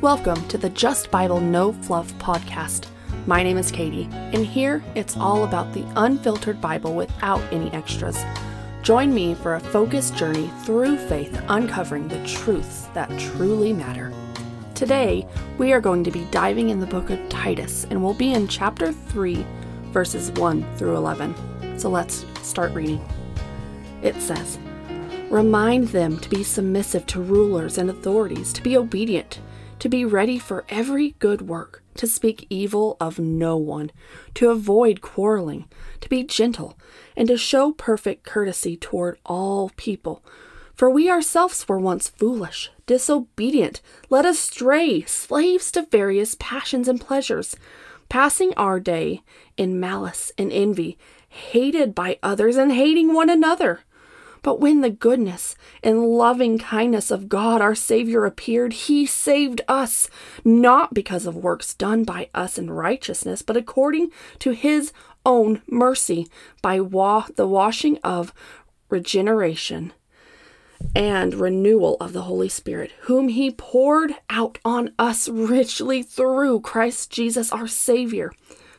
Welcome to the Just Bible No Fluff podcast. My name is Katie, and here it's all about the unfiltered Bible without any extras. Join me for a focused journey through faith, uncovering the truths that truly matter. Today, we are going to be diving in the book of Titus, and we'll be in chapter 3, verses 1 through 11. So let's start reading. It says, Remind them to be submissive to rulers and authorities, to be obedient to be ready for every good work, to speak evil of no one, to avoid quarreling, to be gentle, and to show perfect courtesy toward all people. For we ourselves were once foolish, disobedient, led astray, slaves to various passions and pleasures, passing our day in malice and envy, hated by others and hating one another. But when the goodness and loving kindness of God our Savior appeared, He saved us, not because of works done by us in righteousness, but according to His own mercy, by wa- the washing of regeneration and renewal of the Holy Spirit, whom He poured out on us richly through Christ Jesus our Savior,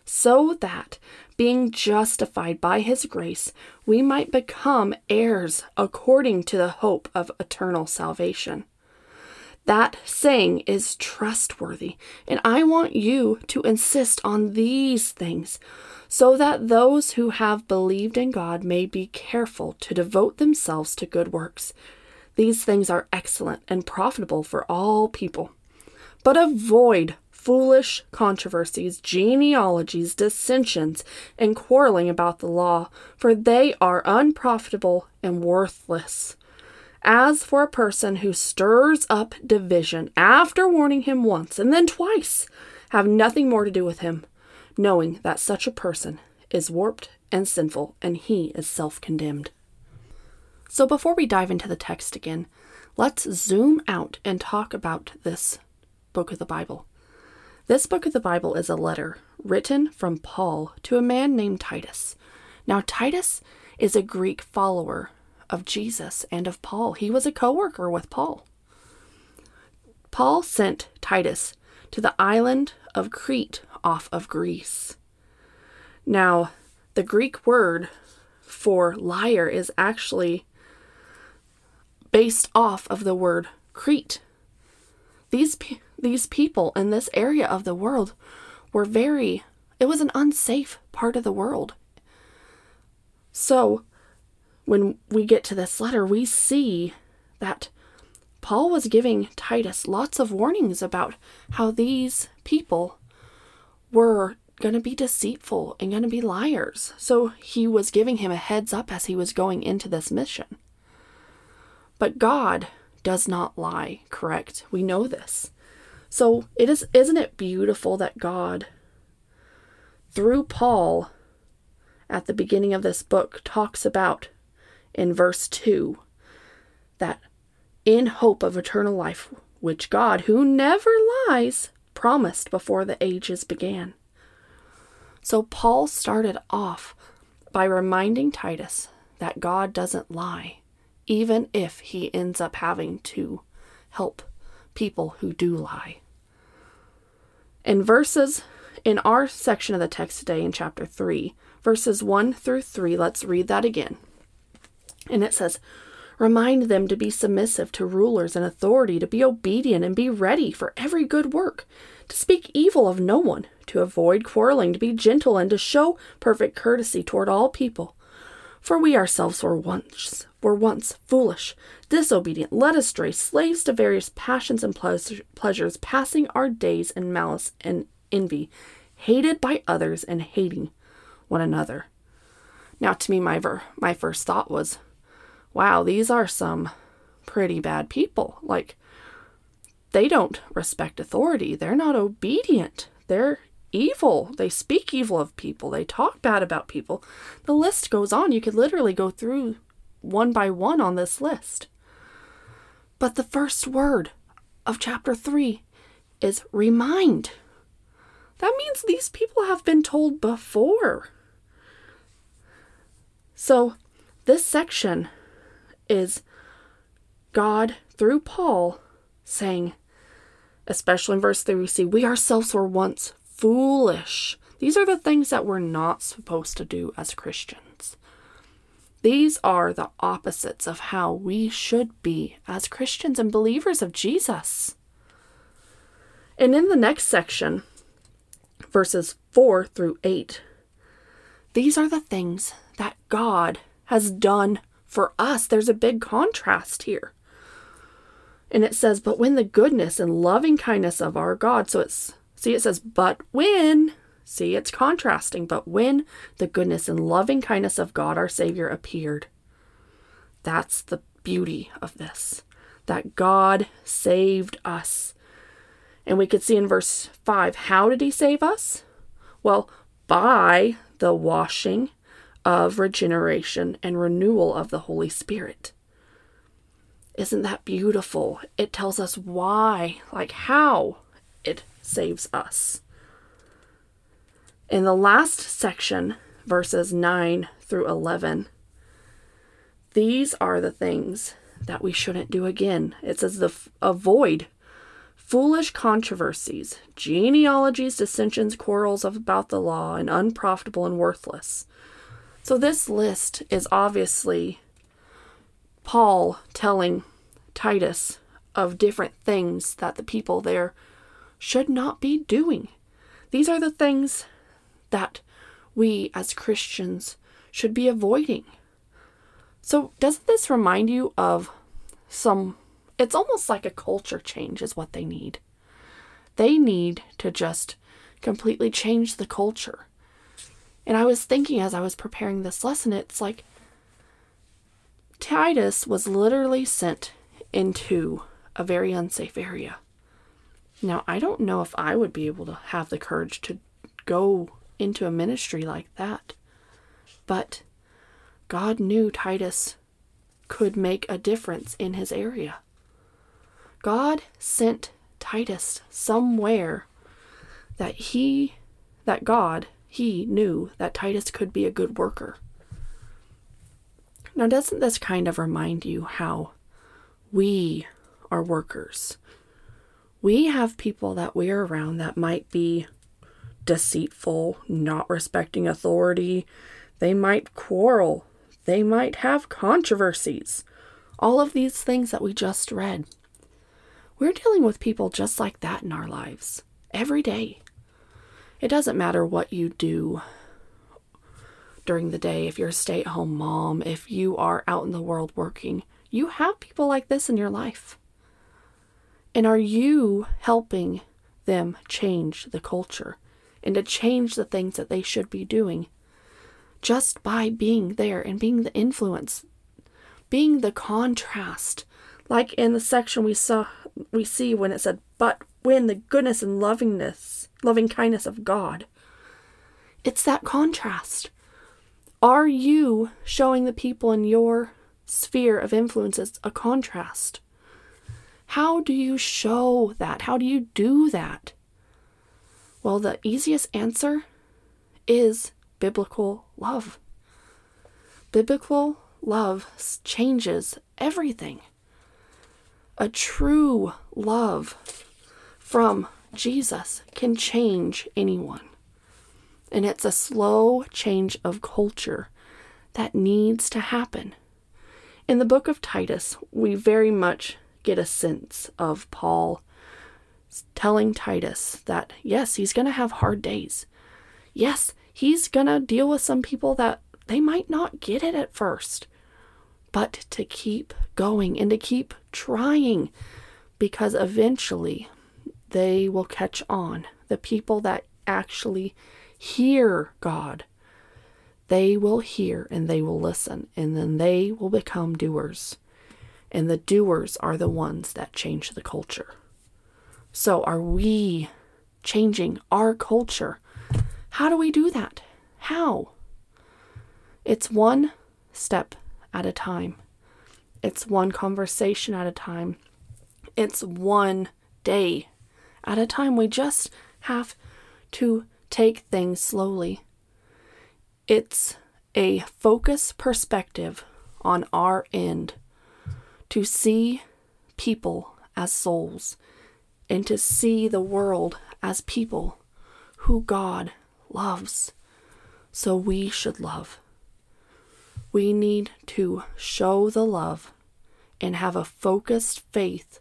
so that being justified by his grace, we might become heirs according to the hope of eternal salvation. That saying is trustworthy, and I want you to insist on these things so that those who have believed in God may be careful to devote themselves to good works. These things are excellent and profitable for all people. But avoid foolish controversies, genealogies, dissensions, and quarreling about the law, for they are unprofitable and worthless. As for a person who stirs up division after warning him once and then twice, have nothing more to do with him, knowing that such a person is warped and sinful and he is self condemned. So before we dive into the text again, let's zoom out and talk about this book of the Bible. This book of the Bible is a letter written from Paul to a man named Titus. Now, Titus is a Greek follower of Jesus and of Paul. He was a co worker with Paul. Paul sent Titus to the island of Crete off of Greece. Now, the Greek word for liar is actually based off of the word Crete. These these people in this area of the world were very, it was an unsafe part of the world. So, when we get to this letter, we see that Paul was giving Titus lots of warnings about how these people were going to be deceitful and going to be liars. So he was giving him a heads up as he was going into this mission. But God does not lie, correct? We know this. So it is isn't it beautiful that God through Paul at the beginning of this book talks about in verse 2 that in hope of eternal life which God who never lies promised before the ages began. So Paul started off by reminding Titus that God doesn't lie even if he ends up having to help people who do lie. In verses in our section of the text today in chapter 3, verses 1 through 3, let's read that again. And it says, Remind them to be submissive to rulers and authority, to be obedient and be ready for every good work, to speak evil of no one, to avoid quarreling, to be gentle, and to show perfect courtesy toward all people. For we ourselves were once were once foolish, disobedient, led astray, slaves to various passions and pleasures, passing our days in malice and envy, hated by others and hating one another. Now, to me, my, ver- my first thought was, wow, these are some pretty bad people. Like, they don't respect authority, they're not obedient, they're evil. They speak evil of people. They talk bad about people. The list goes on. You could literally go through one by one on this list. But the first word of chapter 3 is remind. that means these people have been told before. So, this section is God through Paul saying, especially in verse 3, we see, We ourselves were once foolish. These are the things that we're not supposed to do as Christians. These are the opposites of how we should be as Christians and believers of Jesus. And in the next section, verses 4 through 8, these are the things that God has done for us. There's a big contrast here. And it says, But when the goodness and loving kindness of our God, so it's, see, it says, But when, see, it's contrasting, but when the goodness and loving kindness of God our Savior appeared. That's the beauty of this, that God saved us. And we could see in verse 5, how did he save us? Well, by the washing of regeneration and renewal of the Holy Spirit. Isn't that beautiful? It tells us why, like how it saves us. In the last section, verses 9 through 11, these are the things that we shouldn't do again. It says the avoid foolish controversies, genealogies, dissensions, quarrels about the law, and unprofitable and worthless. So this list is obviously Paul telling Titus of different things that the people there should not be doing. These are the things that we as Christians should be avoiding. So, doesn't this remind you of some? It's almost like a culture change, is what they need. They need to just completely change the culture. And I was thinking as I was preparing this lesson, it's like Titus was literally sent into a very unsafe area. Now, I don't know if I would be able to have the courage to go into a ministry like that. But God knew Titus could make a difference in his area. God sent Titus somewhere that he, that God, he knew that Titus could be a good worker. Now, doesn't this kind of remind you how we are workers? We have people that we're around that might be deceitful, not respecting authority. They might quarrel. They might have controversies. All of these things that we just read. We're dealing with people just like that in our lives every day. It doesn't matter what you do during the day, if you're a stay at home mom, if you are out in the world working, you have people like this in your life. And are you helping them change the culture and to change the things that they should be doing just by being there and being the influence, being the contrast? Like in the section we saw we see when it said, but when the goodness and lovingness, loving kindness of God. It's that contrast. Are you showing the people in your sphere of influences a contrast? How do you show that? How do you do that? Well, the easiest answer is biblical love. Biblical love changes everything. A true love from Jesus can change anyone. And it's a slow change of culture that needs to happen. In the book of Titus, we very much get a sense of Paul telling Titus that, yes, he's going to have hard days. Yes, he's going to deal with some people that they might not get it at first, but to keep going and to keep trying because eventually they will catch on. The people that actually hear God, they will hear and they will listen, and then they will become doers. And the doers are the ones that change the culture. So, are we changing our culture? How do we do that? How? It's one step at a time. It's one conversation at a time. It's one day at a time. We just have to take things slowly. It's a focus perspective on our end to see people as souls and to see the world as people who God loves. So we should love. We need to show the love and have a focused faith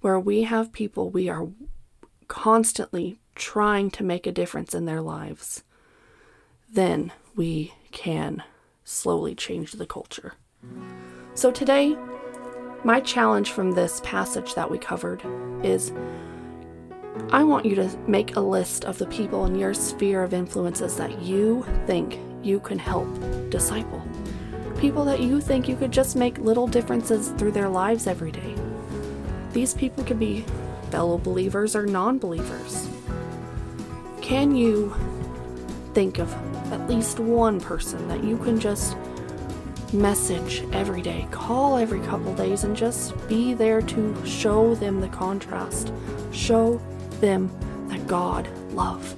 where we have people we are constantly trying to make a difference in their lives. Then we can slowly change the culture. So today, my challenge from this passage that we covered is I want you to make a list of the people in your sphere of influences that you think you can help disciple. People that you think you could just make little differences through their lives every day. These people could be fellow believers or non believers. Can you think of at least one person that you can just message every day, call every couple days, and just be there to show them the contrast, show them that God love.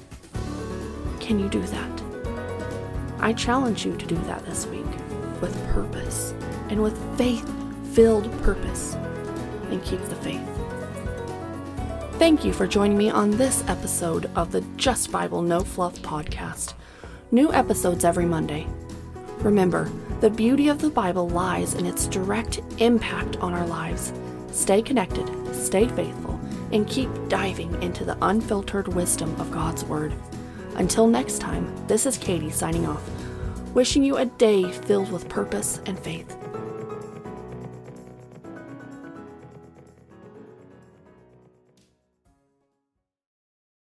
Can you do that? I challenge you to do that this week with purpose and with faith filled purpose and keep the faith. Thank you for joining me on this episode of the Just Bible No Fluff podcast. New episodes every Monday. Remember, the beauty of the Bible lies in its direct impact on our lives. Stay connected, stay faithful, and keep diving into the unfiltered wisdom of God's Word. Until next time, this is Katie signing off, wishing you a day filled with purpose and faith.